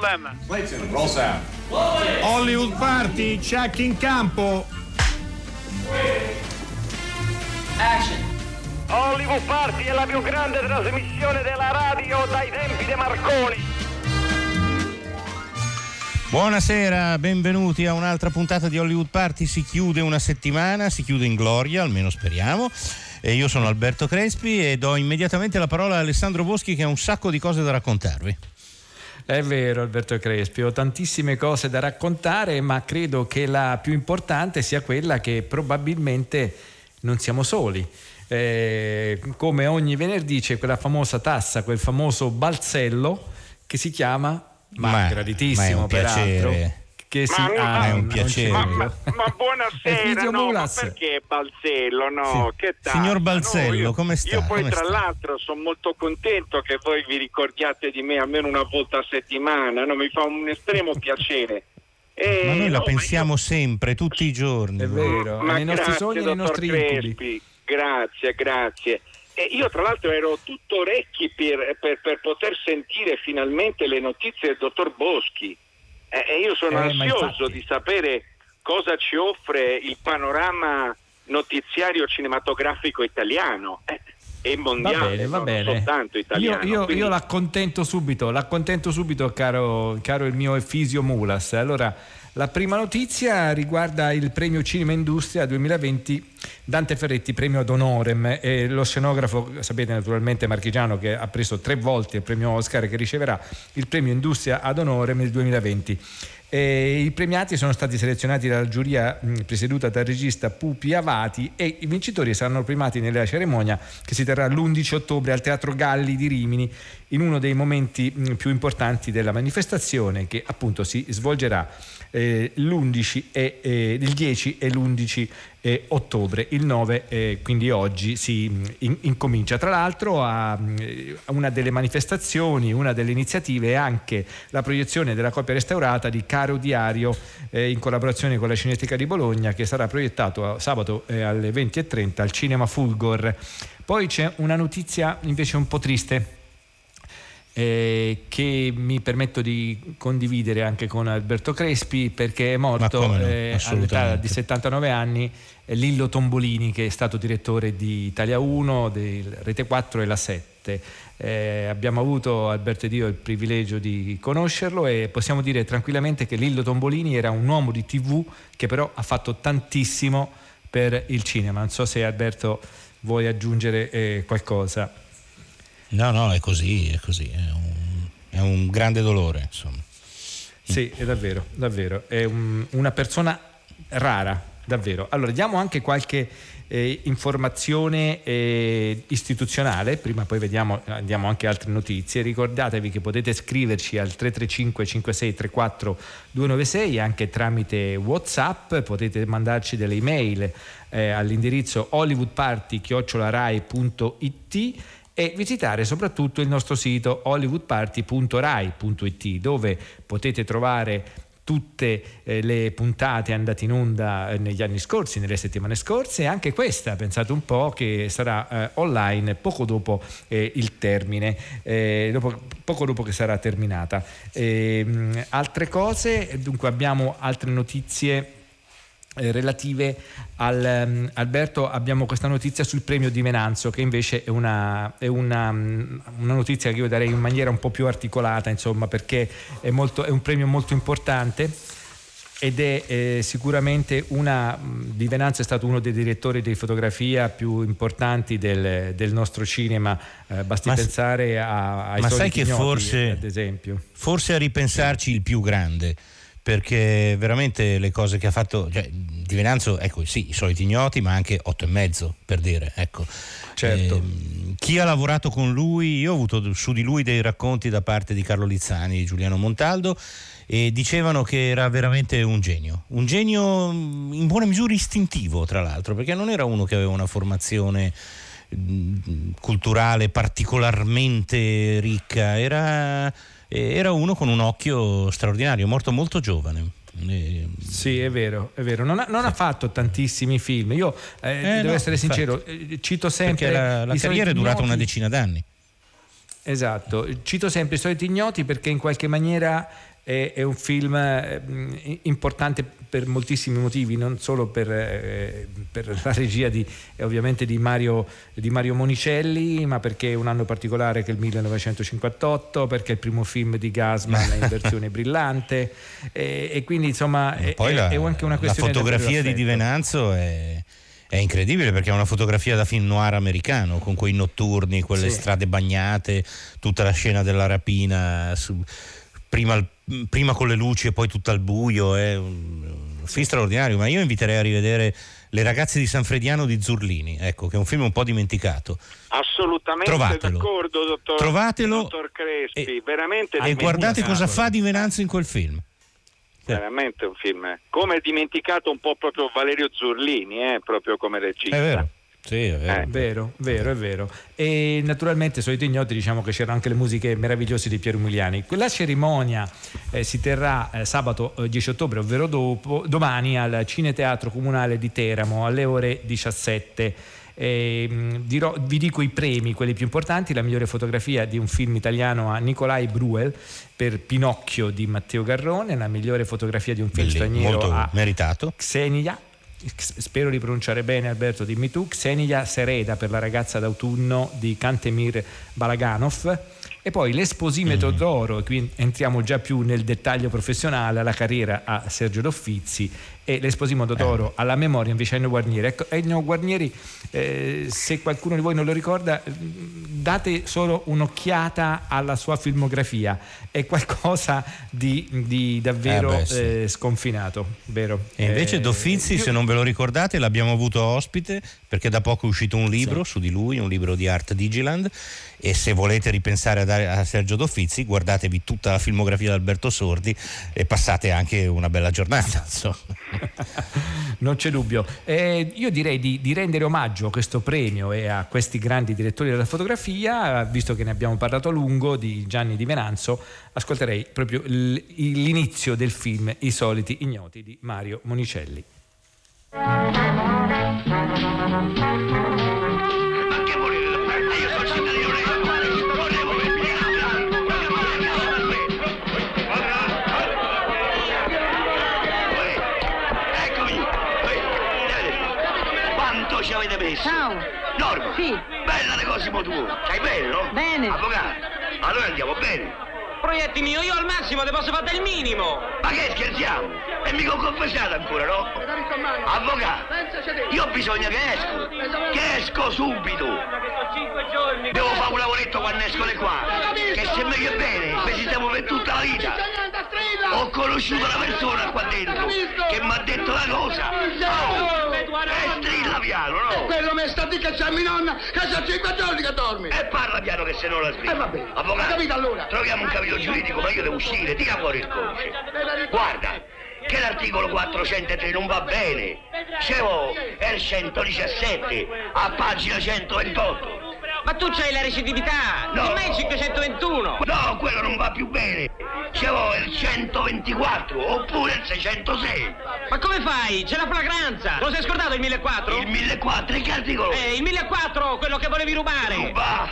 Problem. Clayton, roll sound. Hollywood Party, check in campo. Action. Hollywood Party è la più grande trasmissione della radio dai tempi di Marconi. Buonasera, benvenuti a un'altra puntata di Hollywood Party. Si chiude una settimana, si chiude in gloria, almeno speriamo. E io sono Alberto Crespi e do immediatamente la parola a Alessandro Boschi che ha un sacco di cose da raccontarvi. È vero Alberto Crespi, ho tantissime cose da raccontare, ma credo che la più importante sia quella che probabilmente non siamo soli. Eh, come ogni venerdì c'è quella famosa tassa, quel famoso balzello che si chiama ma, Ma- graditissimo ma peraltro. Che si, Ma- ah, è un piacere. Ma, ma- ma buonasera, no, ma perché Balzello, no? Sì. Signor Balzello, No, io- come sta? Io poi Come tra sta? l'altro sono molto contento che voi vi ricordiate di me almeno una volta a settimana, no? mi fa un estremo piacere. E, Ma noi la no, pensiamo io- sempre, tutti i giorni. È vero, Ma nei nostri grazie, sogni e nei dottor nostri incubi. Crespi, Grazie, grazie. E io tra l'altro ero tutto orecchi per, per- per poter sentire finalmente le notizie del dottor Boschi. E e io sono Eh, ansioso di sapere cosa ci offre il panorama notiziario cinematografico italiano eh, e Va mondiale, bene, va bene. soltanto Io, italiano. io- Quindi- io l'accontento subito, l'accontento subito, caro, caro il mio Efisio Mulas. Allora, la prima notizia riguarda il premio Cinema Industria 2020 Dante Ferretti, premio ad honorem. E lo scenografo, sapete naturalmente marchigiano, che ha preso tre volte il premio Oscar, che riceverà il premio Industria ad honorem nel 2020. E I premiati sono stati selezionati dalla giuria presieduta dal regista Pupi Avati e i vincitori saranno primati nella cerimonia che si terrà l'11 ottobre al Teatro Galli di Rimini in uno dei momenti più importanti della manifestazione che appunto si svolgerà eh, l'11 e, eh, il 10 e l'11 eh, ottobre, il 9 eh, quindi oggi si mh, in- incomincia. Tra l'altro a, a una delle manifestazioni, una delle iniziative è anche la proiezione della copia restaurata di Caro Diario eh, in collaborazione con la Cineteca di Bologna che sarà proiettato sabato eh, alle 20.30 al Cinema Fulgor. Poi c'è una notizia invece un po' triste eh, che mi permetto di condividere anche con Alberto Crespi perché è morto no, eh, all'età di 79 anni eh, Lillo Tombolini che è stato direttore di Italia 1, del Rete 4 e la 7. Eh, abbiamo avuto Alberto ed io il privilegio di conoscerlo e possiamo dire tranquillamente che Lillo Tombolini era un uomo di tv che però ha fatto tantissimo per il cinema. Non so se Alberto vuoi aggiungere eh, qualcosa. No, no, è così, è così. È un, è un grande dolore, insomma. Sì, è davvero, davvero. È un- una persona rara, davvero. Allora, diamo anche qualche eh, informazione eh, istituzionale, prima poi vediamo, andiamo anche altre notizie. Ricordatevi che potete scriverci al 335 5634 296 anche tramite WhatsApp, potete mandarci delle email eh, all'indirizzo hollywoodparty@rai.it e visitare soprattutto il nostro sito hollywoodparty.rai.it dove potete trovare tutte eh, le puntate andate in onda eh, negli anni scorsi, nelle settimane scorse e anche questa, pensate un po', che sarà eh, online poco dopo il termine, poco dopo che sarà terminata. Ehm, altre cose, dunque abbiamo altre notizie eh, relative al ehm, Alberto abbiamo questa notizia sul premio di Menanzo che invece è una, è una, mm, una notizia che io darei in maniera un po' più articolata insomma perché è, molto, è un premio molto importante ed è eh, sicuramente una mh, di Venanzo è stato uno dei direttori di fotografia più importanti del, del nostro cinema. Eh, basti Ma pensare a, ai ma sai soliti che ignoti, forse- ad esempio. Forse a ripensarci il più grande, perché veramente le cose che ha fatto, cioè, di Venanzo, ecco sì, i soliti ignoti, ma anche otto e mezzo, per dire, ecco. Certo. Ehm, chi ha lavorato con lui, io ho avuto su di lui dei racconti da parte di Carlo Lizzani, Giuliano Montaldo, e dicevano che era veramente un genio, un genio mh, in buona misura istintivo, tra l'altro, perché non era uno che aveva una formazione mh, culturale particolarmente ricca, era, era uno con un occhio straordinario, morto molto giovane. Sì, è vero, è vero. Non ha, non ha fatto tantissimi film. Io eh, Eh, devo no, essere infatti. sincero, eh, cito sempre. perché la, la carriera è durata una ignoti. decina d'anni. Esatto, cito sempre i soliti ignoti perché in qualche maniera è, è un film eh, importante per moltissimi motivi, non solo per, eh, per la regia di, ovviamente di Mario, di Mario, Monicelli, ma perché è un anno particolare che è il 1958, perché è il primo film di Gasman in versione brillante e, e, quindi insomma è, la, è, anche una questione... La fotografia di Di Venanzo è è incredibile perché è una fotografia da film noir americano con quei notturni, quelle sì. strade bagnate, tutta la scena della rapina, su, prima, prima, con le luci e poi tutto al buio. È un film straordinario, ma io inviterei a rivedere Le ragazze di San Frediano di Zurlini, ecco, che è un film un po' dimenticato. Assolutamente Trovatelo. d'accordo, dottor, Trovatelo dottor Crespi. E, veramente e guardate cosa fa Di Venanzo in quel film veramente un film. Come dimenticato un po' proprio Valerio Zurlini, eh, proprio come regista. È vero. Sì, è vero. Eh. vero, vero, è vero. E naturalmente, solito ignoti, diciamo che c'erano anche le musiche meravigliose di Piero Umiliani. Quella cerimonia eh, si terrà eh, sabato 10 eh, ottobre, ovvero dopo, domani al Cineteatro Comunale di Teramo alle ore 17. Eh, dirò, vi dico i premi, quelli più importanti, la migliore fotografia di un film italiano a Nicolai Bruel per Pinocchio di Matteo Garrone, la migliore fotografia di un film Bellissimo, straniero molto a meritato. Xenia spero di pronunciare bene Alberto dimmi tu Xenia Sereda per la ragazza d'autunno di Kantemir Balaganov e poi l'esposimetro mm. d'oro, e qui entriamo già più nel dettaglio professionale, alla carriera a Sergio Doffizi e l'esposimetro d'oro eh. alla memoria invece Ennio Guarnieri. Ecco, Ennio Guarnieri, eh, se qualcuno di voi non lo ricorda, date solo un'occhiata alla sua filmografia, è qualcosa di, di davvero eh beh, sì. eh, sconfinato, vero? E invece eh, Doffizi, io... se non ve lo ricordate, l'abbiamo avuto ospite perché da poco è uscito un libro sì. su di lui, un libro di Art Digiland e se volete ripensare a, a Sergio Doffizi guardatevi tutta la filmografia di Alberto Sordi e passate anche una bella giornata. non c'è dubbio. Eh, io direi di, di, rendere omaggio a questo premio e a questi grandi direttori della fotografia, visto che ne abbiamo parlato a lungo di Gianni Di Venanzo, ascolterei proprio l'inizio del film I soliti ignoti di Mario Monicelli. Sì. Bella le cose tu. Stai bene, no? Bene. Avvocato. Allora andiamo bene. Proietti mio, io al massimo ti posso fare del minimo. Ma che scherziamo? E mica ho confessato ancora, no? Avvocato, io ho bisogno che esco. Che esco subito. Devo fare un lavoretto quando esco le qua. Che se meglio bene, ci siamo per tutta la vita. Ho conosciuto una persona qua dentro che mi ha detto la cosa. Oh, e strilla piano, no? Quello mi sta di che c'è mia nonna, che c'ha cinque giorni che dormi. E parla piano che se no la strilla. Eh vabbè, Avvocato, capito allora? troviamo un capito giuridico, ma io devo uscire, tira fuori il codice. Guarda, che l'articolo 403 non va bene. Dicevo, è il 117, a pagina 128. Ma tu c'hai la recidività! No. Non è il 521! No, quello non va più bene! C'avevo il 124 oppure il 606! Ma come fai? C'è la flagranza! Lo sei scordato il 1004? Il 1004, e che articolo? Eh, il 1004, quello che volevi rubare! Ruba!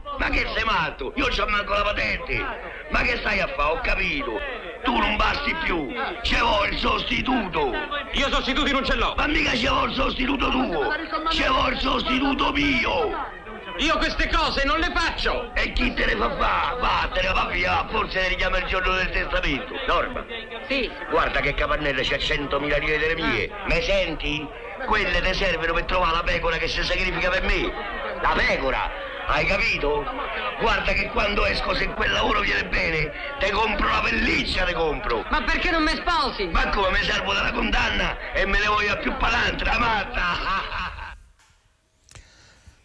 Ma che sei matto? Io c'ho manco la patente! Ma che stai a fare? Ho capito! Tu non basti più! C'avevo il sostituto! Io sostituti non ce l'ho! Ma mica c'avevo il sostituto tuo! C'avevo il sostituto mio! Io queste cose non le faccio! E chi te ne fa fa? Vattene, va via, forse ne richiama il giorno del testamento. Norma. Sì. Guarda che capannelle c'è 100.000 lire delle mie. Me senti? Quelle ti servono per trovare la pecora che si sacrifica per me. La pecora! Hai capito? Guarda che quando esco, se quel lavoro viene bene, te compro la pelliccia, te compro. Ma perché non mi sposi? Ma come mi servo della condanna e me ne voglio più palantra, matta?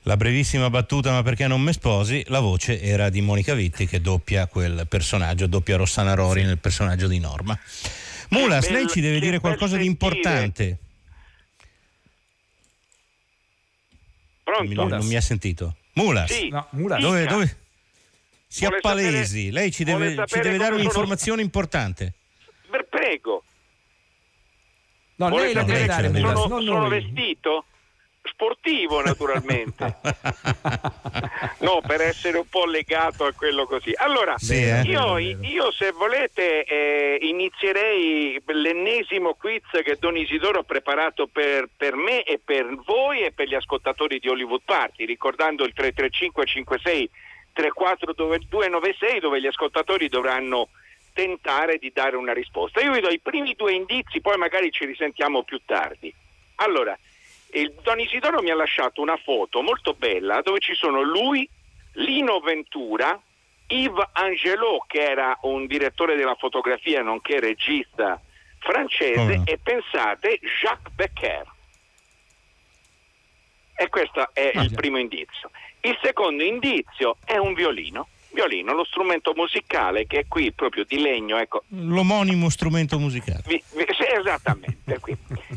La brevissima battuta, ma perché non mi sposi? La voce era di Monica Vitti che doppia quel personaggio, doppia Rossana Rori nel personaggio di Norma. Mulas, lei ci deve dire qualcosa di importante. Pronto? Non, non mi ha sentito. Mulas? Sì. No, Mulas. Dove, dove? Si appalesi, lei ci deve, ci deve dare come sono- un'informazione importante. Per prego. No, lei la deve dare, Mulas, sono, non sono vestito? Sportivo naturalmente. no, per essere un po' legato a quello così. Allora, Sì, eh. io, io, se volete eh, inizierei l'ennesimo quiz che Don Isidoro ha preparato per, per, me e per voi e per gli ascoltatori di Hollywood Party, ricordando il 335 56 34296 dove gli ascoltatori dovranno tentare di dare una risposta. Io vi do i primi due indizi, poi magari ci risentiamo più tardi. Allora, il Don Isidoro mi ha lasciato una foto molto bella dove ci sono lui, Lino Ventura, Yves Angelot che era un direttore della fotografia nonché regista francese no? e pensate Jacques Becker. E questo è Ah, il primo indizio. Il secondo indizio è un violino. Violino, lo strumento musicale che è qui proprio di legno, ecco, L'omonimo strumento musicale. vi- vi- sì, esattamente qui.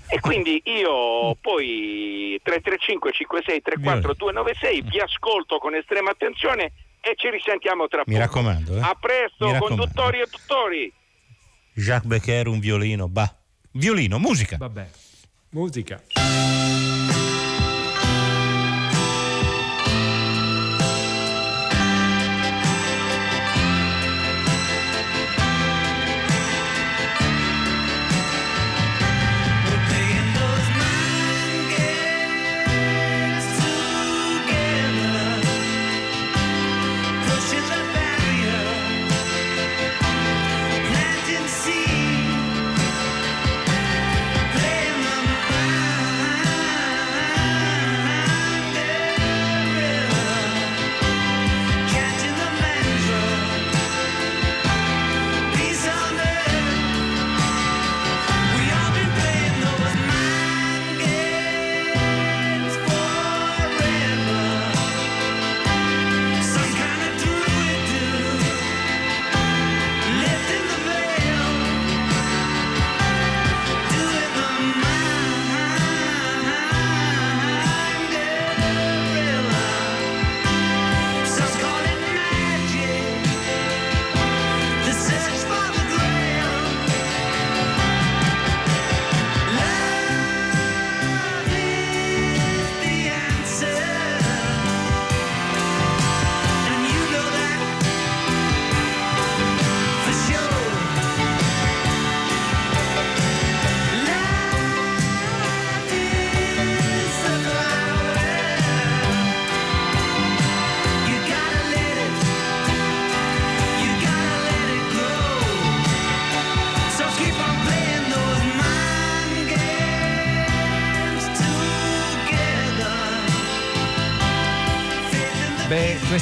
e quindi io poi 335 56 34 296 vi ascolto con estrema attenzione e ci risentiamo tra Mi poco. raccomando, eh. A presto, Mi conduttori e tuttori. Jacques Becker, un violino, bah. Violino, musica. Vabbè. Musica.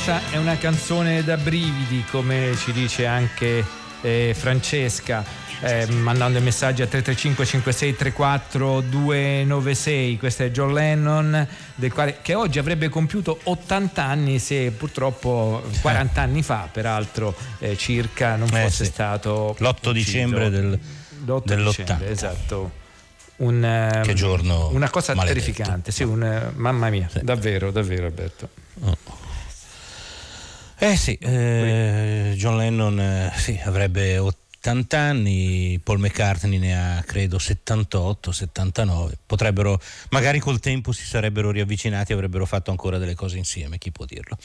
Questa è una canzone da brividi, come ci dice anche eh, Francesca, eh, mandando i messaggi a 335 56 34 296. Questo è John Lennon, quale, che oggi avrebbe compiuto 80 anni se purtroppo 40 anni fa, peraltro, eh, circa, non Eh, fosse sì. stato L'8 ucciso. dicembre del, L'8 dell'80. dicembre, esatto. Un, ehm, Che giorno Una cosa maledetto. terrificante, sì, un, mamma mia, davvero, davvero Alberto. Eh sì, eh, John Lennon eh, sì, avrebbe 80 anni, Paul McCartney ne ha credo 78, 79, potrebbero, magari col tempo si sarebbero riavvicinati e avrebbero fatto ancora delle cose insieme, chi può dirlo.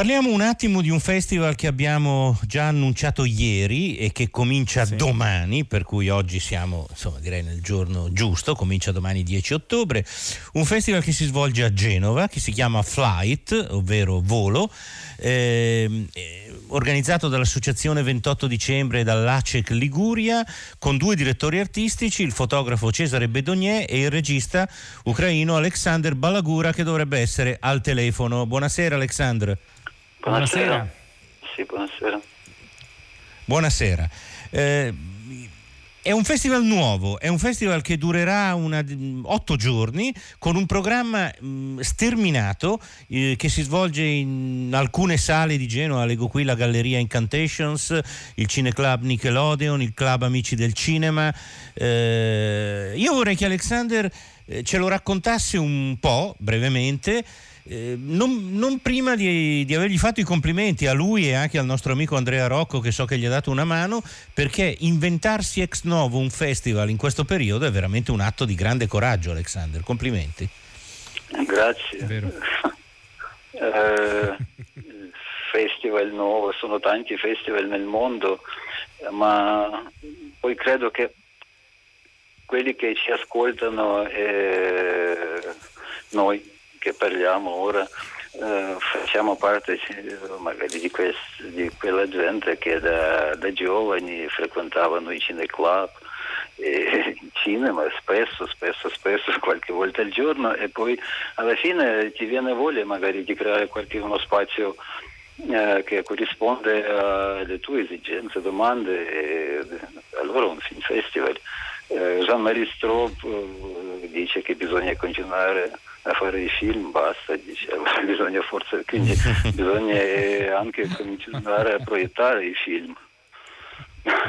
Parliamo un attimo di un festival che abbiamo già annunciato ieri e che comincia Sì. domani, per cui oggi siamo, insomma, direi nel giorno giusto, comincia domani 10 ottobre. Un festival che si svolge a Genova, che si chiama Flight, ovvero volo, ehm, eh, organizzato dall'Associazione 28 dicembre e dall'ACEC Liguria, con due direttori artistici, il fotografo Cesare Bedognier e il regista ucraino Alexander Balagura, che dovrebbe essere al telefono. Buonasera Alexander. Buonasera. Sì, buonasera. Buonasera. Eh, è un festival nuovo, è un festival che durerà una- otto giorni con un programma mh, sterminato eh, che si svolge in alcune sale di Genova, leggo qui la Galleria Incantations, il Cineclub Nickelodeon, il Club Amici del Cinema. Eh, io vorrei che Alexander eh, ce lo raccontasse un po', brevemente, eh, non, non, prima di, di, avergli fatto i complimenti a lui e anche al nostro amico Andrea Rocco che so che gli ha dato una mano perché inventarsi ex novo un festival in questo periodo è veramente un atto di grande coraggio Alexander, complimenti. Grazie. eh, il festival nuovo, sono tanti festival nel mondo, ma poi credo che quelli che ci ascoltano e noi che parliamo ora eh, facciamo parte magari di, quest, di, quella gente che da, da, giovani frequentavano i cineclub cinema spesso, spesso, spesso, qualche volta al giorno e poi alla fine ti viene voglia magari di creare qualche uno spazio eh, che corrisponde alle tue esigenze, domande e allora un film festival. Eh, Jean-Marie Straub eh, dice che bisogna continuare a fare i film, basta, diciamo, bisogna forse, quindi bisogna anche cominciare a proiettare i film.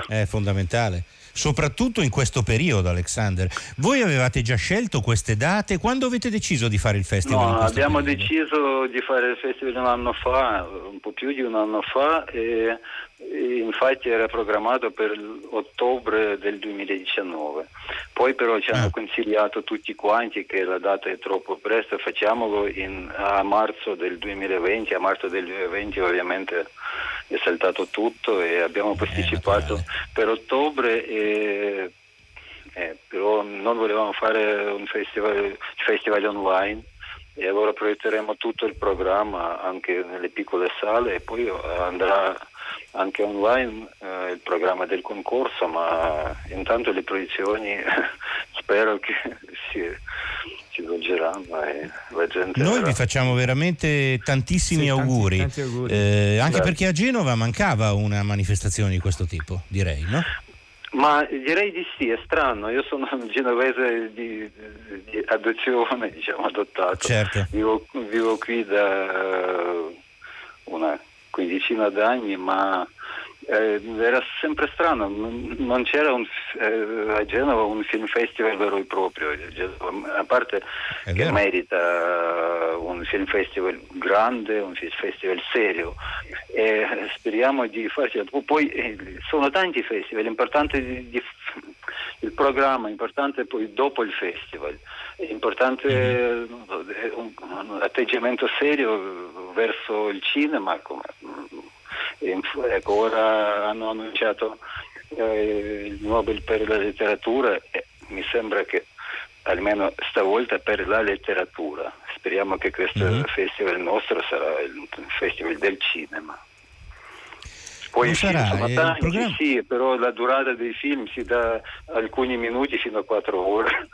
È fondamentale soprattutto in questo periodo, Alexander. Voi avevate già scelto queste date? Quando avete deciso di fare il festival? No, abbiamo periodo? deciso di fare il festival un anno fa, un po' più di un anno fa, e infatti era programmato per ottobre del 2019. Poi però ci hanno ah. consigliato tutti quanti che la data è troppo presto, facciamolo in, a marzo del 2020, a marzo del 2020 ovviamente è saltato tutto e abbiamo posticipato per ottobre e, eh, però non volevamo fare un festival, festival online e allora proietteremo tutto il programma anche nelle piccole sale e poi andrà anche online eh, il programma del concorso, ma intanto le proiezioni spero che si, si svolgeranno e la gente... Noi vi facciamo veramente tantissimi sì, auguri, tanti, tanti auguri. Eh, anche Beh. perché a Genova mancava una manifestazione di questo tipo, direi, no? Ma direi di sì, è strano, io sono un genovese di, di adozione, diciamo, adottato. Certo. Vivo, vivo qui da una quindicina d'anni, ma eh, era sempre strano, non c'era un, eh, a Genova un film festival vero e proprio, a parte che merita un film festival grande, un film festival serio e speriamo di farci. Poi eh, sono tanti festival, l'importante di, di, il programma, importante poi dopo il festival, è importante mm-hmm. un, un atteggiamento serio verso il cinema. Come, ecco, ora hanno annunciato eh, il Nobel per la letteratura e mi sembra che almeno stavolta per la letteratura. Speriamo che questo mm-hmm. festival nostro sarà il festival del cinema. Poi non sarà, sono eh, tanti, programma... sì, però la durata dei film si dà alcuni minuti fino a quattro ore.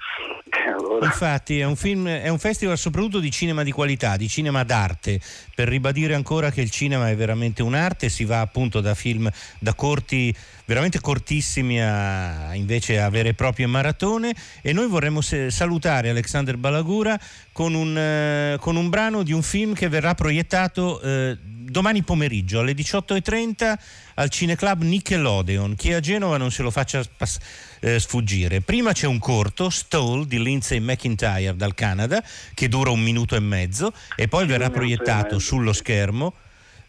Allora... Infatti è un, film, è un festival soprattutto di cinema di qualità, di cinema d'arte, per ribadire ancora che il cinema è veramente un'arte, si va appunto da film da corti veramente cortissimi a invece a vere e proprie maratone. E noi vorremmo salutare Alexander Balagura con un, eh, con un brano di un film che verrà proiettato eh, domani pomeriggio alle 18.30 al Cineclub Nickelodeon. Chi è a Genova non se lo faccia pass- eh, sfuggire. Prima c'è un corto, Stole, di Lindsay McIntyre dal Canada, che dura un minuto e mezzo, e poi verrà proiettato sullo schermo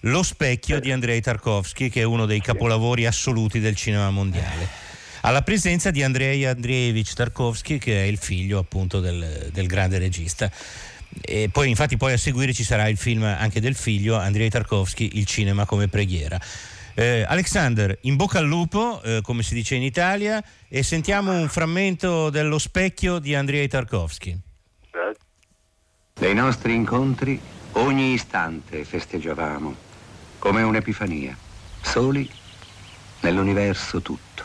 Lo specchio di Andrei Tarkovsky, che è uno dei capolavori assoluti del cinema mondiale alla presenza di Andrei Andreevich Tarkovsky che è il figlio appunto del, del grande regista. E poi, infatti, poi a seguire ci sarà il film anche del figlio Andrei Tarkovsky, Il cinema come preghiera. Eh, Alexander, in bocca al lupo, eh, come si dice in Italia, e sentiamo un frammento dello specchio di Andrei Tarkovsky. Dei nostri incontri ogni istante festeggiavamo, come un'epifania, soli nell'universo tutto.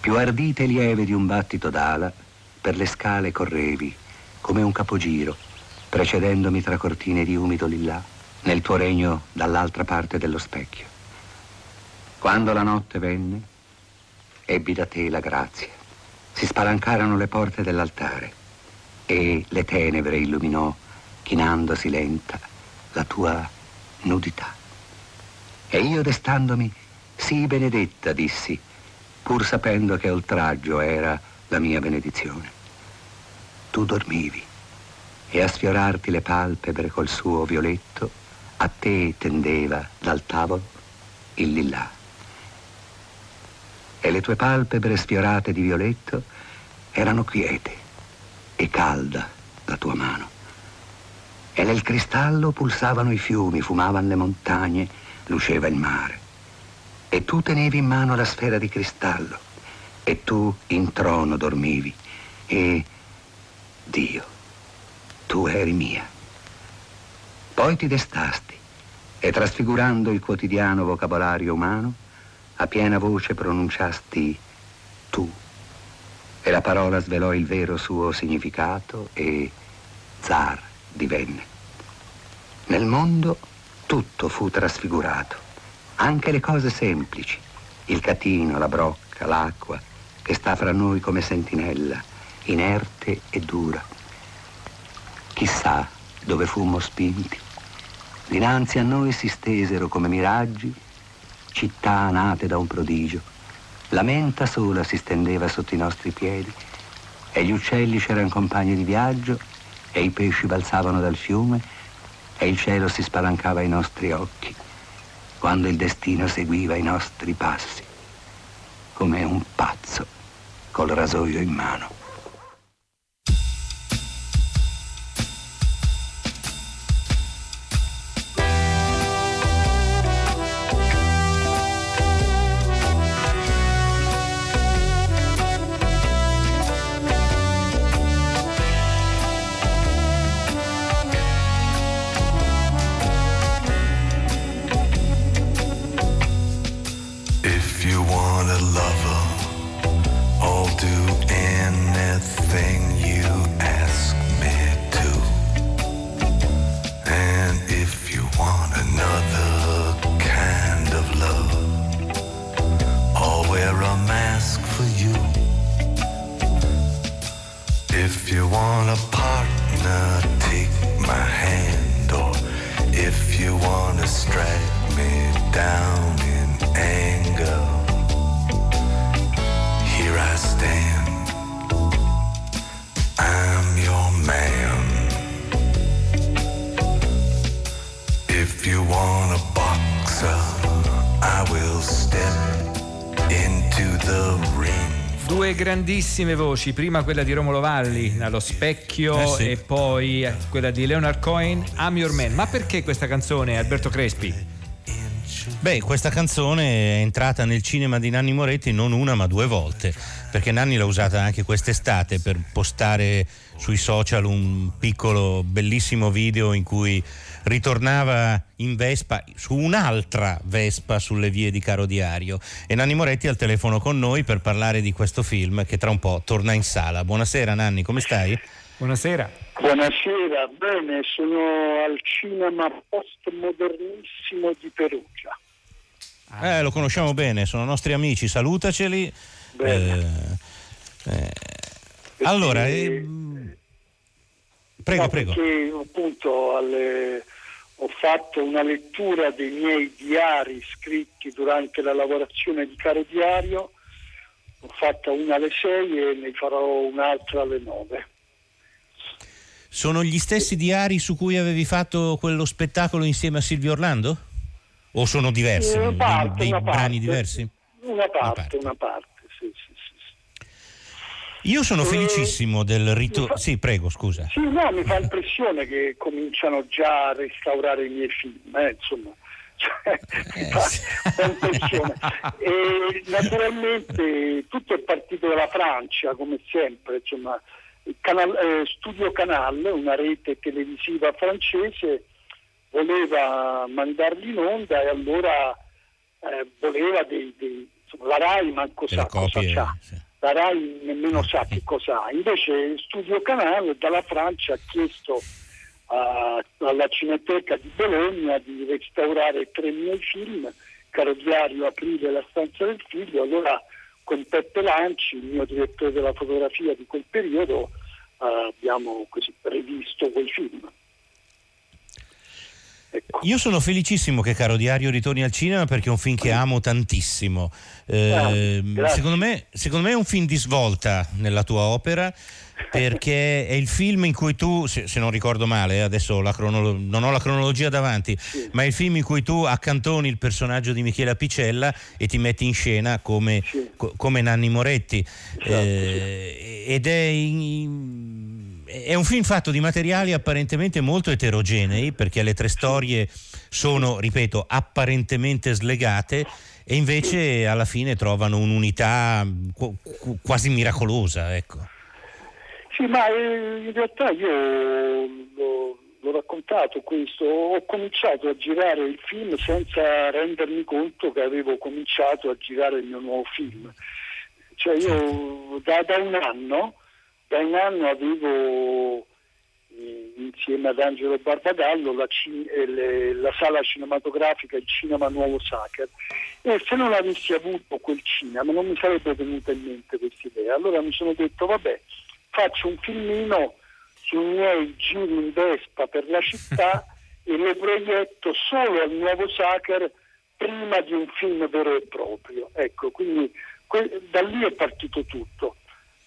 Più ardite e lieve di un battito d'ala, per le scale correvi, come un capogiro, precedendomi tra cortine di umido lillà, nel tuo regno dall'altra parte dello specchio. Quando la notte venne, ebbi da te la grazia. Si spalancarono le porte dell'altare e le tenebre illuminò, chinandosi lenta, la tua nudità. E io destandomi, sì benedetta, dissi, pur sapendo che oltraggio era la mia benedizione. Tu dormivi e a sfiorarti le palpebre col suo violetto, a te tendeva dal tavolo il lillà. E le tue palpebre sfiorate di violetto erano quiete e calda la tua mano. E nel cristallo pulsavano i fiumi, fumavano le montagne, luceva il mare. E tu tenevi in mano la sfera di cristallo e tu in trono dormivi e Dio, tu eri mia. Poi ti destasti e trasfigurando il quotidiano vocabolario umano, a piena voce pronunciasti tu. E la parola svelò il vero suo significato e zar divenne. Nel mondo tutto fu trasfigurato, anche le cose semplici, il catino, la brocca, l'acqua, che sta fra noi come sentinella, inerte e dura. Chissà dove fummo spinti. Dinanzi a noi si stesero come miraggi città nate da un prodigio. La menta sola si stendeva sotto i nostri piedi e gli uccelli c'erano compagni di viaggio e i pesci balzavano dal fiume e il cielo si spalancava ai nostri occhi quando il destino seguiva i nostri passi come un pazzo col rasoio in mano. If you want a partner, take my hand. Or if you want to strike me down in anger, here I stand. I'm your man. If you want a boxer, I will step into the ring. Due grandissime voci, prima quella di Romolo Valli, allo specchio, Eh sì. e poi quella di Leonard Cohen, I'm Your Man. Ma perché questa canzone, Alberto Crespi? Beh, questa canzone è entrata nel cinema di Nanni Moretti non una ma due volte, perché Nanni l'ha usata anche quest'estate per postare sui social un piccolo bellissimo video in cui ritornava in Vespa su un'altra Vespa sulle vie di Caro Diario e Nanni Moretti è al telefono con noi per parlare di questo film che tra un po' torna in sala. Buonasera Nanni, come stai? Buonasera. Buonasera, bene, sono al cinema postmodernissimo di Perugia. Eh, lo conosciamo bene, sono nostri amici, salutaceli. Eh, eh, allora, eh, prego, No, prego. Perché appunto alle- ho fatto una lettura dei miei diari scritti durante la lavorazione di Caro Diario, ho fatta una alle 6 e ne farò un'altra alle 9. Sono gli stessi diari su cui avevi fatto quello spettacolo insieme a Silvio Orlando? O sono diversi? Una parte, dei una brani parte. diversi? Una parte, una parte, sì, sì, sì. Io sono Eh, felicissimo del ritorno. Sì, prego, scusa. Sì, no, mi fa impressione che cominciano già a restaurare i miei film, eh, insomma. Cioè, mi fa fa impressione. E naturalmente tutto è partito dalla Francia, come sempre, insomma, canal- eh, Studio Canal, una rete televisiva francese, voleva mandarli in onda e allora eh, voleva dei, dei- insomma, la RAI manco sa cosa copie, c'ha. La RAI nemmeno sa che cosa ha. Invece Studio Canale dalla Francia ha chiesto a- alla Cineteca di Bologna di restaurare tre miei film, Caro Diario, Aprile, La stanza del figlio. Allora con Peppe Lanci, il mio direttore della fotografia di quel periodo, eh, abbiamo così rivisto quei film. Ecco. Io sono felicissimo che Caro Diario ritorni al cinema perché è un film che amo tantissimo. Eh, Ah, secondo, me, secondo me è un film di svolta nella tua opera perché è il film in cui tu, se, se non ricordo male, eh, adesso la cronolo- non ho la cronologia davanti, ma è il film in cui tu accantoni il personaggio di Michela Picella e ti metti in scena come, co- come Nanni Moretti. Eh, ed è, in- è un film fatto di materiali apparentemente molto eterogenei perché le tre storie sono, ripeto, apparentemente slegate e invece alla fine trovano un'unità qu- qu- quasi miracolosa. Ecco. Sì, ma eh, in realtà io l'ho, l'ho raccontato questo, ho cominciato a girare il film senza rendermi conto che avevo cominciato a girare il mio nuovo film. Cioè io da, da un anno, da un anno avevo eh, insieme ad Angelo Barbagallo la, ci- eh, le- la sala cinematografica Il Cinema Nuovo Sacher e se non avessi avuto quel cinema non mi sarebbe venuta in mente questa idea. Allora mi sono detto vabbè, faccio un filmino sui miei giri in Vespa per la città e lo proietto solo al Nuovo Sacher prima di un film vero e proprio. Ecco, quindi que- da lì è partito tutto.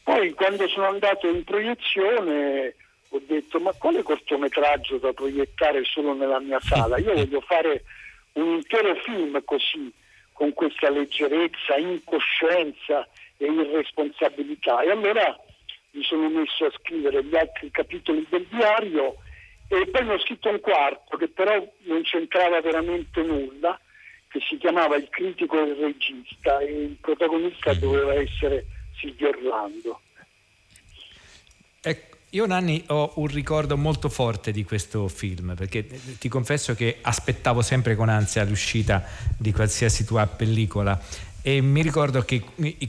Poi quando sono andato in proiezione ho detto ma quale cortometraggio da proiettare solo nella mia sala? Io voglio fare un intero film così, con questa leggerezza, incoscienza e irresponsabilità. E allora mi sono messo a scrivere gli altri capitoli del diario e poi ne ho scritto un quarto che però non c'entrava veramente nulla, che si chiamava Il critico e il regista e il protagonista doveva essere Orlando. Ecco, io Nanni ho un ricordo molto forte di questo film perché ti confesso che aspettavo sempre con ansia l'uscita di qualsiasi tua pellicola e mi ricordo che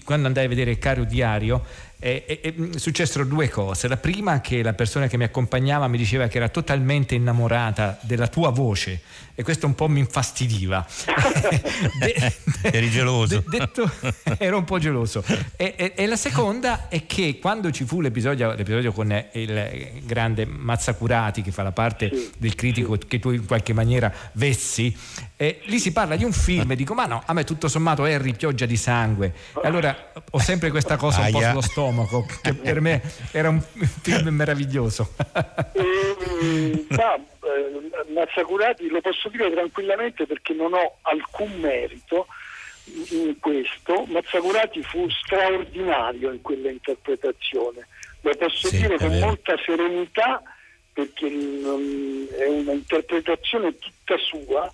quando andai a vedere Caro Diario eh, eh, eh, successero due cose. La prima che la persona che mi accompagnava mi diceva che era totalmente innamorata della tua voce e questo un po' mi infastidiva. De- Eri geloso. De- detto, ero un po' geloso. E, e, e, la seconda è che quando ci fu l'episodio, l'episodio con il grande Mazzacurati che fa la parte sì, del critico che tu in qualche maniera vessi, eh, lì si parla di un film e dico ma no, a me tutto sommato Harry pioggia di sangue. E allora ho sempre questa cosa un Aia. po' sullo stomaco che per me era un film meraviglioso. e, ma, eh, Mazzacurati lo posso dire tranquillamente perché non ho alcun merito in questo. Mazzacurati fu straordinario in quella interpretazione, lo posso sì, dire con molta serenità perché è una interpretazione tutta sua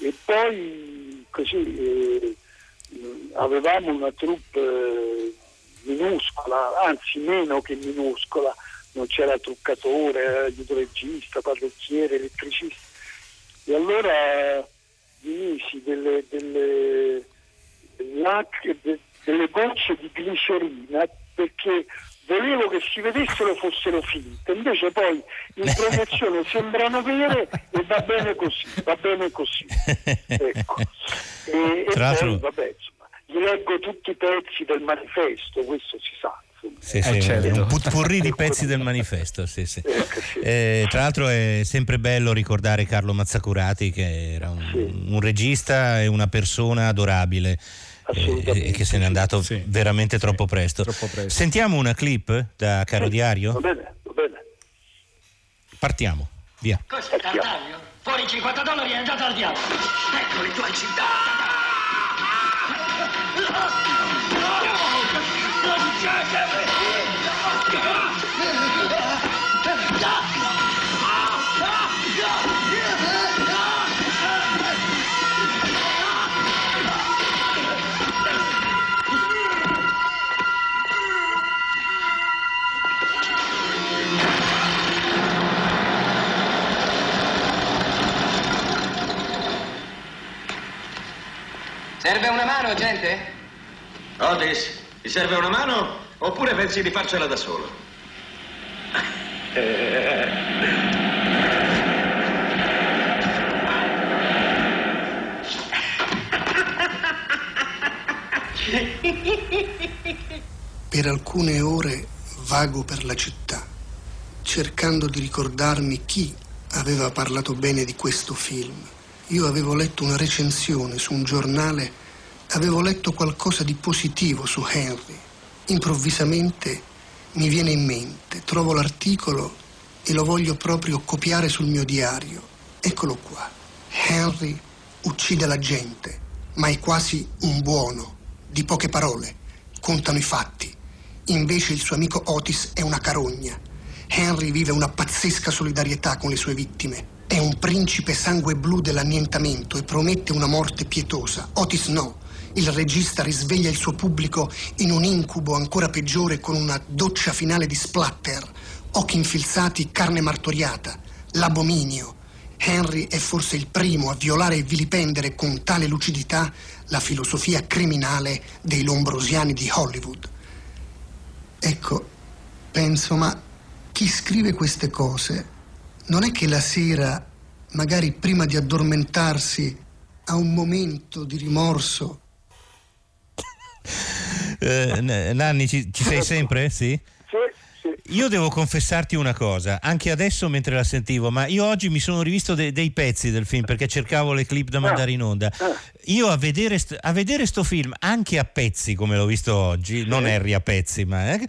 e poi così eh, avevamo una troupe minuscola, anzi meno che minuscola, non c'era truccatore, aiuto regista, parrucchiere, elettricista. E allora misi delle, delle, delle gocce di glicerina perché volevo che si vedessero fossero finte, invece poi in promozione sembrano vere e va bene così, va bene così. Ecco. E, e poi, vabbè, gli leggo tutti i pezzi del manifesto, questo si sa. Sì, sì, eh, certo. un putpurri di pezzi del manifesto. Sì, sì. Eh, tra l'altro è sempre bello ricordare Carlo Mazzacurati che era un, un regista e una persona adorabile e, e che se n'è andato veramente troppo presto. troppo, presto. Sentiamo una clip da Caro Diario? Va bene, va bene. Partiamo, via. Cos'è Tartaglio? Fuori 50 dollari è andato al diavolo. Ecco i tuoi 50. Serve una mano, gente? Otis, ti serve una mano oppure pensi di farcela da solo? Per alcune ore vago per la città, cercando di ricordarmi chi aveva parlato bene di questo film. Io avevo letto una recensione su un giornale, avevo letto qualcosa di positivo su Henry. Improvvisamente mi viene in mente, trovo l'articolo e lo voglio proprio copiare sul mio diario. Eccolo qua. Henry uccide la gente, ma è quasi un buono, di poche parole, contano i fatti. Invece il suo amico Otis è una carogna. Henry vive una pazzesca solidarietà con le sue vittime. È un principe sangue blu dell'annientamento e promette una morte pietosa. Otis no. Il regista risveglia il suo pubblico in un incubo ancora peggiore con una doccia finale di splatter, occhi infilzati, carne martoriata, l'abominio. Henry è forse il primo a violare e vilipendere con tale lucidità la filosofia criminale dei lombrosiani di Hollywood. Ecco, penso, ma chi scrive queste cose non è che la sera, magari prima di addormentarsi, ha un momento di rimorso? Eh, Nanni, ci, ci sei sempre? Sì? Io devo confessarti una cosa, anche adesso mentre la sentivo, ma io oggi mi sono rivisto de- dei pezzi del film perché cercavo le clip da mandare in onda. Io a vedere, st- a vedere sto film, anche a pezzi come l'ho visto oggi, non Harry a pezzi, ma eh,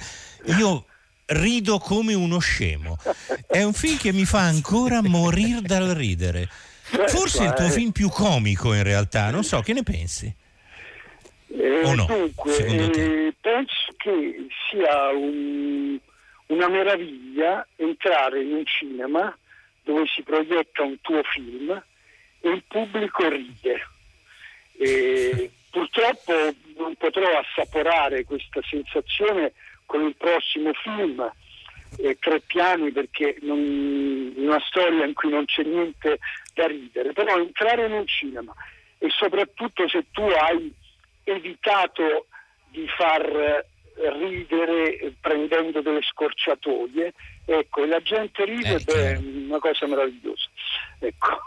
io rido come uno scemo. È un film che mi fa ancora morire dal ridere. Forse è il tuo film più comico in realtà, non so, che ne pensi? Eh, no, Dunque, eh, penso che sia un- una meraviglia entrare in un cinema dove si proietta un tuo film e il pubblico ride. E purtroppo non potrò assaporare questa sensazione con il prossimo film, eh, Tre piani, perché non, una storia in cui non c'è niente da ridere, però entrare in un cinema e soprattutto se tu hai evitato di far ridere prendendo delle scorciatoie, ecco, e la gente ride, beh, è una cosa meravigliosa. Ecco.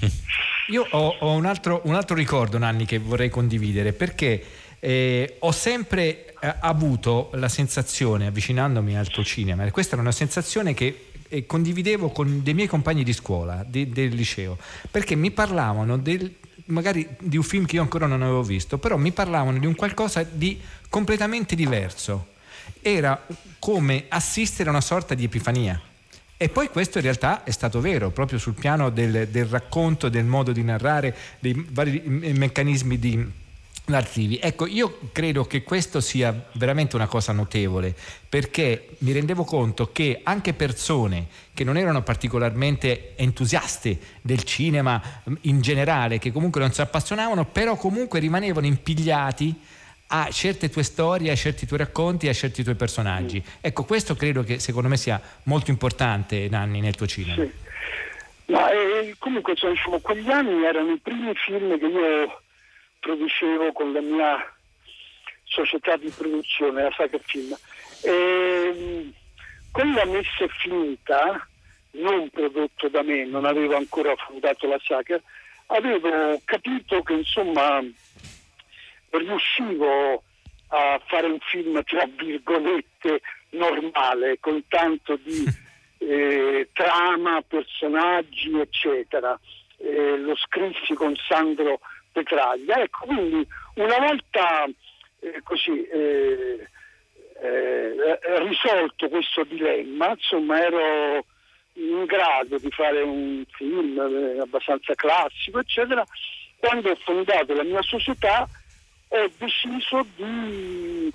Io ho, ho un, altro, un altro ricordo, Nanni, che vorrei condividere perché eh, ho sempre eh, avuto la sensazione, avvicinandomi al tuo cinema, questa era una sensazione che eh, condividevo con dei miei compagni di scuola, di- del liceo, perché mi parlavano del, magari di un film che io ancora non avevo visto, però mi parlavano di un qualcosa di completamente diverso. Era come assistere a una sorta di epifania. E poi questo in realtà è stato vero, proprio sul piano del, del racconto, del modo di narrare, dei vari meccanismi di narrativi. Ecco, io credo che questo sia veramente una cosa notevole, perché mi rendevo conto che anche persone che non erano particolarmente entusiaste del cinema mm, in generale, che comunque non si appassionavano, però comunque rimanevano impigliati a certe tue storie, a certi tuoi racconti, a certi tuoi personaggi. Ecco, questo credo che secondo me sia molto importante, Nanni, nel tuo cinema. Sì. Ma eh, comunque insomma, diciamo, quegli anni erano i primi film che io producevo con la mia società di produzione, la Saga Film. E, con la messa è finita, non prodotto da me, non avevo ancora fondato la Saga, avevo capito che insomma riuscivo a fare un film tra virgolette normale, con tanto di eh, trama, personaggi, eccetera. Eh, lo scrissi con Sandro Petraglia. Ecco, quindi una volta eh, così eh, eh, risolto questo dilemma, insomma ero in grado di fare un film eh, abbastanza classico, eccetera, quando ho fondato la mia società ho deciso di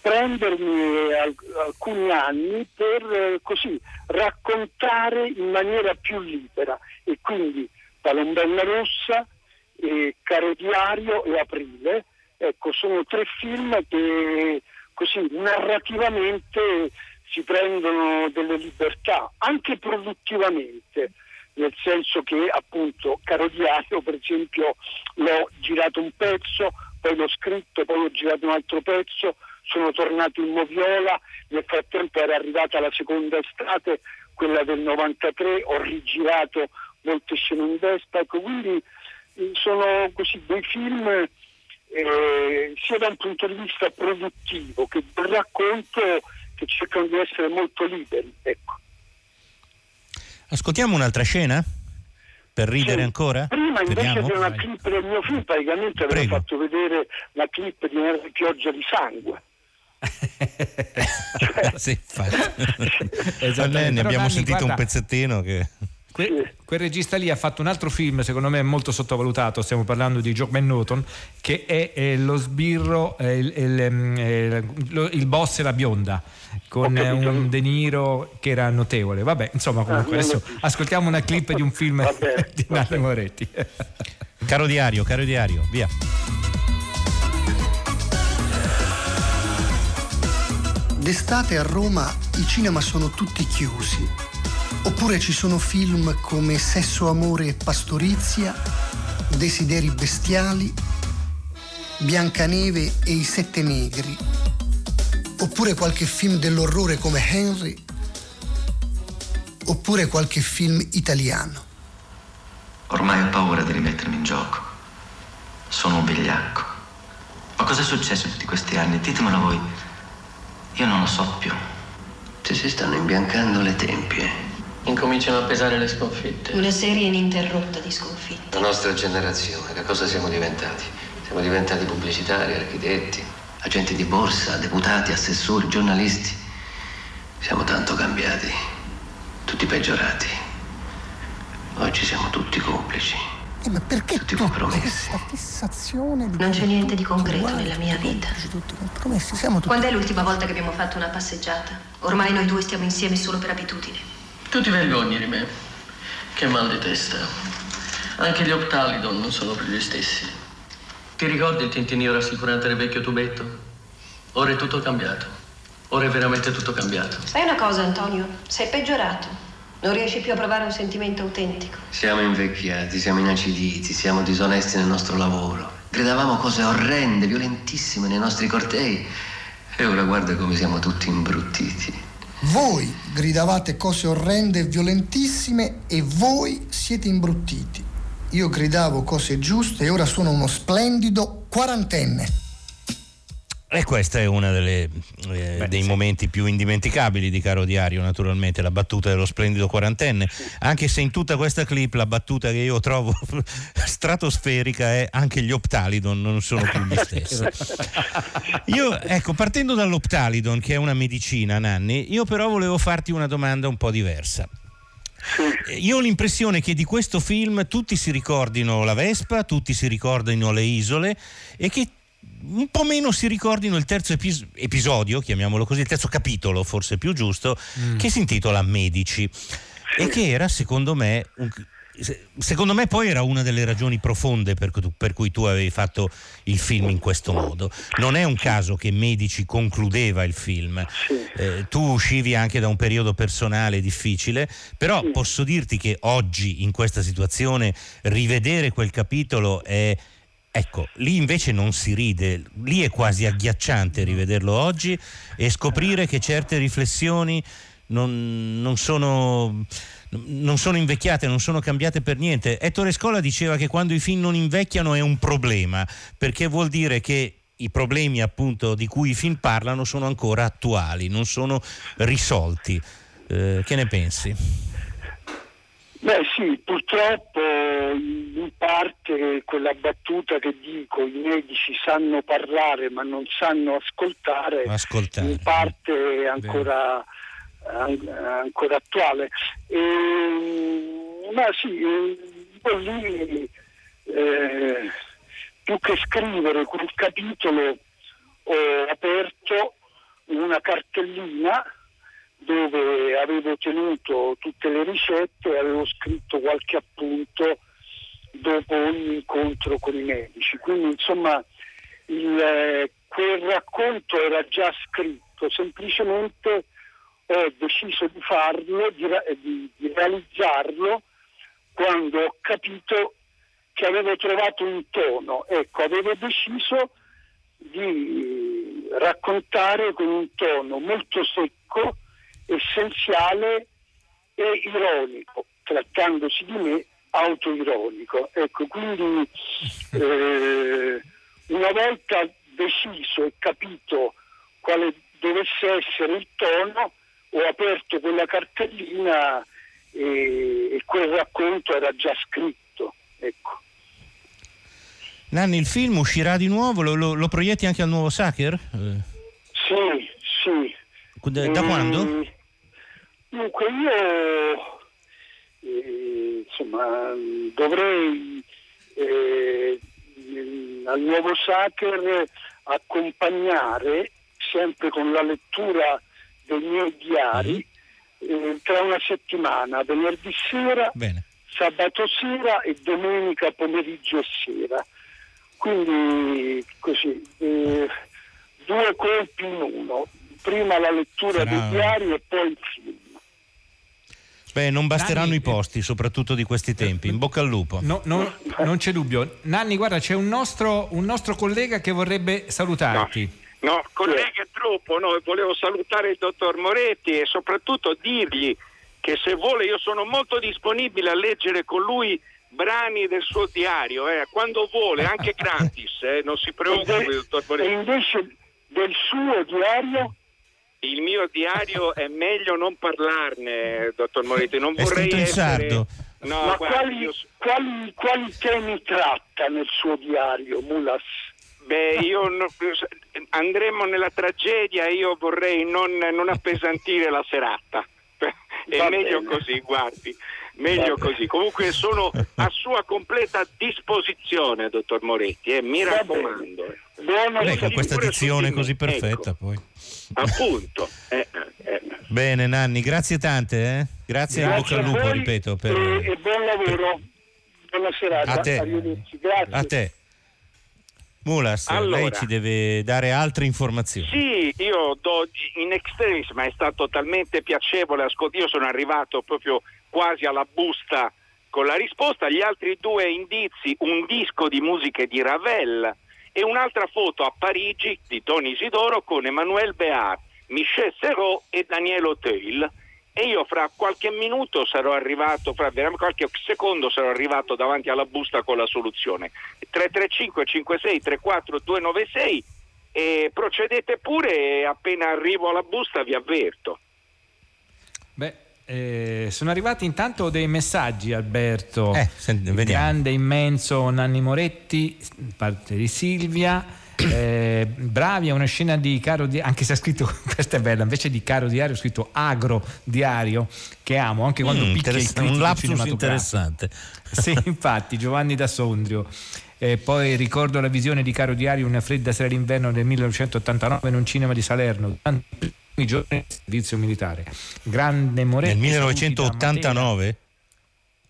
prendermi al- alcuni anni per eh, così raccontare in maniera più libera e quindi Palombella Rossa, Caro Diario e Aprile, ecco, sono tre film che così narrativamente si prendono delle libertà, anche produttivamente, nel senso che appunto Caro Diario per esempio l'ho girato un pezzo, poi l'ho scritto, poi ho girato un altro pezzo, sono tornato in Moviola, nel frattempo era arrivata la seconda estate, quella del 93, ho rigirato molte scene in Vespa, ecco, quindi sono così dei film eh, sia da un punto di vista produttivo che del racconto che cercano di essere molto liberi. Ecco. Ascoltiamo un'altra scena? Per ridere Sì. ancora? Prima invece Vediamo. di una clip del mio film, praticamente avevo Prego. fatto vedere la clip di Henry Pioggia di Sangue. sì, infatti. Ne Però, abbiamo Nanni, sentito guarda, un pezzettino che... Que- quel regista lì ha fatto un altro film, secondo me molto sottovalutato. Stiamo parlando di Jock Norton, che è, eh, lo sbirro, eh, il, il, lo- il boss e la bionda, con eh, un De Niro che era notevole. Vabbè, insomma, comunque Ah, non adesso ascoltiamo una clip di un film di Nanni Moretti. Caro diario, caro diario, via. D'estate a Roma i cinema sono tutti chiusi. Oppure ci sono film come Sesso, amore e pastorizia, Desideri bestiali, Biancaneve e i sette negri. Oppure qualche film dell'orrore come Henry. Oppure qualche film italiano. Ormai ho paura di rimettermi in gioco. Sono un vigliacco. Ma cos'è successo tutti questi anni? Ditemelo voi. Io non lo so più. Ti si stanno imbiancando le tempie. Incominciano a pesare le sconfitte. Una serie ininterrotta di sconfitte. La nostra generazione, che cosa siamo diventati? Siamo diventati pubblicitari, architetti, agenti di borsa, deputati, assessori, giornalisti. Siamo tanto cambiati, tutti peggiorati. Oggi siamo tutti complici. Eh, ma perché tutti compromessi? questa fissazione di Non c'è niente di concreto uguali, nella mia vita. tutti compromessi, siamo tutti Quando è l'ultima volta che abbiamo fatto una passeggiata? Ormai noi due stiamo insieme solo per abitudine. Tu ti vergogni di me. Che mal di testa. Anche gli Optalidon non sono più gli stessi. Ti ricordi il tintinio rassicurante del vecchio tubetto? Ora è tutto cambiato. Ora è veramente tutto cambiato. Sai una cosa, Antonio? Sei peggiorato. Non riesci più a provare un sentimento autentico. Siamo invecchiati, siamo inaciditi, siamo disonesti nel nostro lavoro. Gridavamo cose orrende, violentissime nei nostri cortei. E ora guarda come siamo tutti imbruttiti. Voi gridavate cose orrende e violentissime e voi siete imbruttiti. Io gridavo cose giuste e ora sono uno splendido quarantenne. E questo è uno dei momenti più indimenticabili di Caro Diario, naturalmente, la battuta dello splendido quarantenne. Anche se in tutta questa clip la battuta che io trovo stratosferica è anche gli Optalidon non sono più gli stessi. Io, ecco, partendo dall'Optalidon, che è una medicina, Nanni, io però volevo farti una domanda un po' diversa. Io ho l'impressione che di questo film tutti si ricordino la Vespa, tutti si ricordino le isole e che un po' meno si ricordino il terzo epis- episodio, chiamiamolo così, il terzo capitolo, forse più giusto, Mm. che si intitola Medici e che era secondo me un- se- Secondo me poi era una delle ragioni profonde per, cui tu- per cui tu avevi fatto il film in questo modo. Non è un caso che Medici concludeva il film. Eh, tu uscivi anche da un periodo personale difficile, però posso dirti che oggi in questa situazione rivedere quel capitolo è... Ecco, lì invece non si ride, lì è quasi agghiacciante rivederlo oggi e scoprire che certe riflessioni non, non sono, non sono invecchiate, non sono cambiate per niente. Ettore Scola diceva che quando i film non invecchiano è un problema, perché vuol dire che i problemi appunto di cui i film parlano sono ancora attuali, non sono risolti. Eh, che ne pensi? Beh sì, purtroppo in parte quella battuta che dico, i medici sanno parlare ma non sanno ascoltare, Ascoltare. in parte è ancora, an- ancora attuale. E, ma sì, lì eh, più che scrivere quel capitolo ho aperto una cartellina dove avevo tenuto tutte le ricette e avevo scritto qualche appunto dopo ogni incontro con i medici. Quindi insomma il, eh, quel racconto era già scritto, semplicemente ho deciso di farlo, di, di- di realizzarlo quando ho capito che avevo trovato un tono. Ecco, avevo deciso di raccontare con un tono molto secco, essenziale e ironico, trattandosi di me autoironico. Ecco, quindi eh, una volta deciso e capito quale dovesse essere il tono, ho aperto quella cartellina e, e quel racconto era già scritto. Ecco. Nanni, il film uscirà di nuovo? Lo, lo- lo proietti anche al nuovo Sacher? Eh, Sì, sì. da da Mm, quando? Dunque io eh, insomma dovrei eh, al nuovo Sacher accompagnare sempre con la lettura dei miei diari eh, tra una settimana, venerdì sera, sabato sera e domenica pomeriggio e sera. Quindi così, eh, due colpi in uno, prima la lettura Sarà- dei diari e poi il film. Beh, non basteranno i posti, soprattutto di questi tempi. In bocca al lupo. No, no, non c'è dubbio. Nanni, guarda, c'è un nostro, un nostro collega che vorrebbe salutarti. No, colleghi, è troppo. No, volevo salutare il dottor Moretti e soprattutto dirgli che se vuole io sono molto disponibile a leggere con lui brani del suo diario, eh, quando vuole, anche gratis, eh, non si preoccupi, dottor E Moretti. invece del suo diario? Il mio diario è meglio non parlarne, dottor Moretti, non È vorrei scritto in essere... sardo. No, Ma quali, io- quali, quali temi tratta nel suo diario, Mulas? Beh, io no- andremo nella tragedia, io vorrei non, non appesantire la serata. È Va meglio bene. così, guardi, meglio così. Comunque sono a sua completa disposizione, dottor Moretti, eh, mi Va raccomando. Buona Lei con questa dizione così ecco. perfetta poi. Appunto. eh, eh. Bene Nanni, grazie tante, eh? Grazie, e in bocca Grazie al lupo, voi ripeto. Per... e, e buon lavoro. Buona serata. A te. Arrivederci. Grazie. A te. Mulas, Allora. lei ci deve dare altre informazioni. Sì, io do in extremis, ma è stato talmente piacevole ascoltare. Io sono arrivato proprio quasi alla busta con la risposta. Gli altri due indizi, un disco di musiche di Ravel e un'altra foto a Parigi di Tony Isidoro con Emmanuel Béat, Michel Serrault e Daniel Auteuil. E io fra qualche minuto sarò arrivato, fra qualche secondo sarò arrivato davanti alla busta con la soluzione. 335 56 34 296 e procedete pure e appena arrivo alla busta vi avverto. Eh, sono arrivati intanto dei messaggi, Alberto. Eh, senti, Il. Grande, immenso Nanni Moretti, parte di Silvia. Eh, bravi, è una scena di caro diario, anche se ha scritto, questa è bella, invece di caro diario ha scritto agro diario, che amo, anche quando Mm, picchia i interess- critici un lapsus interessante. Sì, infatti, Giovanni da Sondrio. Eh, poi ricordo la visione di Caro Diario una fredda sera d'inverno del 1989 in un cinema di Salerno, durante i primi giorni del servizio militare. Grande Moretti. Nel saluti da 1989?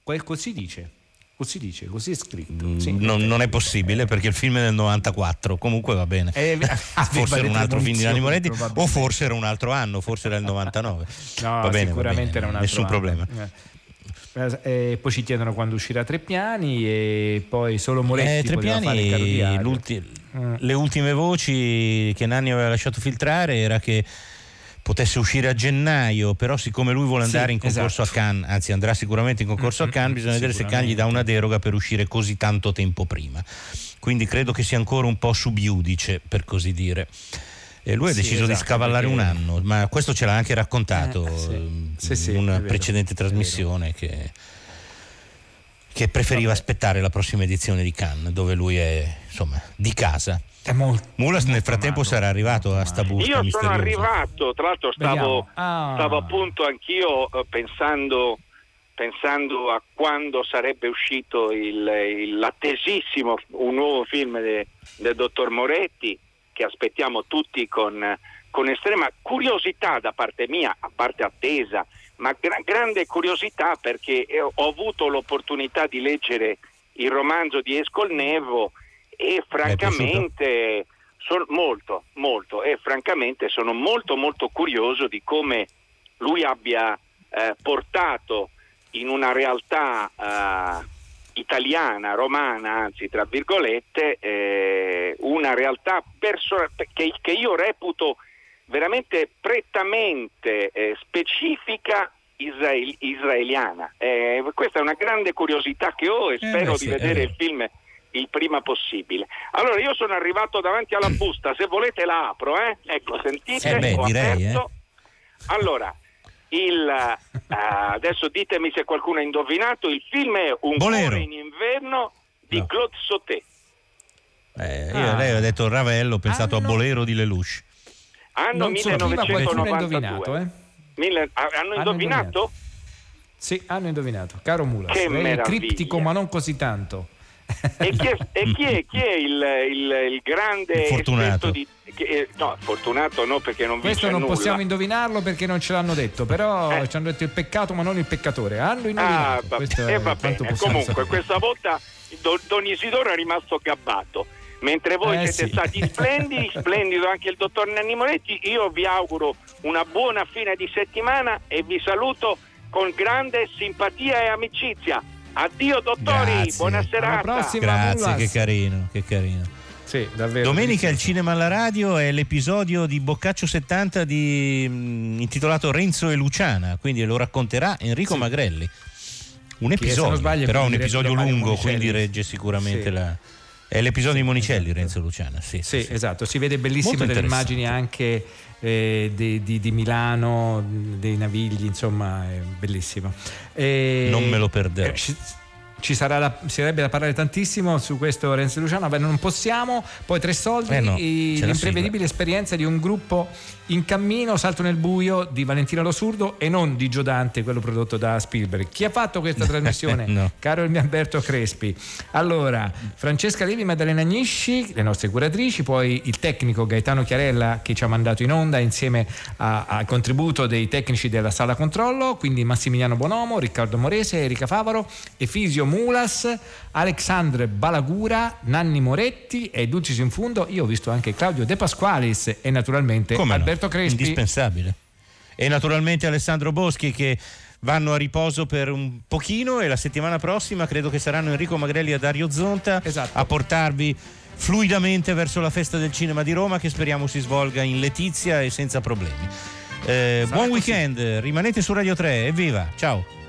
Quel così dice. Così dice, così è scritto. Mm, Sì. Non, non è possibile perché il film è del 94, comunque va bene. Eh, forse era un altro film di Nanni Moretti o forse era un altro anno, forse era il 99. No, va bene, va sicuramente bene, era un altro nessun anno. problema. Eh. Eh, poi ci chiedono quando uscirà Tre Piani e poi solo Moretti Eh, Tre poteva fare il Mm. le ultime voci che Nanni aveva lasciato filtrare era che potesse uscire a gennaio, però siccome lui vuole Sì, andare in concorso esatto. a Cannes, anzi andrà sicuramente in concorso a Cannes, bisogna vedere se Cannes gli dà una deroga per uscire così tanto tempo prima. Quindi credo che sia ancora un po' subiudice, per così dire. E lui ha Sì, deciso di esatto, scavallare un perché- anno, ma questo ce l'ha anche raccontato Eh, sì. in Sì, sì, una precedente vero. trasmissione che, che preferiva aspettare la prossima edizione di Cannes, dove lui è insomma di casa. È molto, Mulas nel frattempo sarà arrivato a sta busta Io sono arrivato, tra l'altro stavo. Ah. stavo appunto anch'io eh, pensando, pensando a quando sarebbe uscito il, il- l'attesissimo, un nuovo film de- del dottor Moretti che aspettiamo tutti con, con estrema curiosità da parte mia, a parte attesa, ma gra- grande curiosità perché eh, ho avuto l'opportunità di leggere il romanzo di Escolnevo e francamente sono molto, molto. E francamente sono molto molto curioso di come lui abbia eh, portato in una realtà eh, italiana, romana, anzi tra virgolette, eh, una realtà perso- che, che io reputo veramente prettamente eh, specifica israel- israeliana. Eh, questa è una grande curiosità che ho e spero beh, sì, di vedere il film il prima possibile. Allora io sono arrivato davanti alla busta, se volete la apro, eh? Ecco, sentite, Eh beh, ho direi, aperto. Allora, il, eh, adesso ditemi se qualcuno ha indovinato, il film è Un Bolero. cuore in inverno di Claude Sauté. Eh, io, Lei ha detto Ravello, ho pensato a Bolero di Lelouch. Anno Non so, prima qualcuno ha 1992. indovinato, eh? Mille- ah, hanno indovinato? Sì, hanno indovinato. Caro Mulas, Che è meraviglia. criptico ma non così tanto. E chi è, e chi è- chi è il, il- il grande fortunato. esperto di... che- eh, no, fortunato no perché non Questo vince non nulla. possiamo indovinarlo perché non ce l'hanno detto, però ci hanno detto il peccato ma non il peccatore. Hanno Ah, indovinato. va, Questo e è va bene. Comunque, sapere. questa volta Don, Don Isidoro è rimasto gabbato. Mentre voi Eh, siete sì. stati splendidi, splendido anche il dottor Nanni Moretti, io vi auguro una buona fine di settimana e vi saluto con grande simpatia e amicizia. Addio dottori, Grazie. buona serata. Grazie, che carino, che carino. Sì, davvero. Domenica il cinema alla radio è l'episodio di Boccaccio 70 di, mh, intitolato Renzo e Luciana, quindi lo racconterà Enrico Magrelli. Un episodio, sbaglio, è però un episodio lungo, quindi regge sicuramente Sì. la... È l'episodio di Monicelli, Renzo e Luciana, sì. Sì, esatto, si vede bellissime Molto delle immagini anche eh, di, di- di Milano, dei Navigli, insomma, è bellissimo. E- Non me lo perderò. eh, ci, sarà da, si sarebbe da parlare tantissimo su questo Renzo e Luciano, ma non possiamo. Poi tre soldi, Eh no, e l'imprevedibile esperienza di un gruppo in cammino, salto nel buio di Valentino Losurdo e non di Giodante, quello prodotto da Spielberg. Chi ha fatto questa trasmissione? No. Caro il mio Alberto Crespi. Allora, Francesca Levi, Maddalena Agnisci, le nostre curatrici, poi il tecnico Gaetano Chiarella che ci ha mandato in onda insieme al contributo dei tecnici della sala controllo, quindi Massimiliano Bonomo, Riccardo Morese, Erika Favaro, Efisio Mulas, Alexandre Balagura, Nanni Moretti e Dulcis in Fundo. Io ho visto anche Claudio De Pasqualis e naturalmente Come no? Alberto Crespi. Indispensabile. E naturalmente Alessandro Boschi che vanno a riposo per un pochino e la settimana prossima credo che saranno Enrico Magrelli e Dario Zonta Esatto. a portarvi fluidamente verso la festa del cinema di Roma che speriamo si svolga in letizia e senza problemi. Eh, buon weekend, rimanete su Radio 3, evviva, ciao!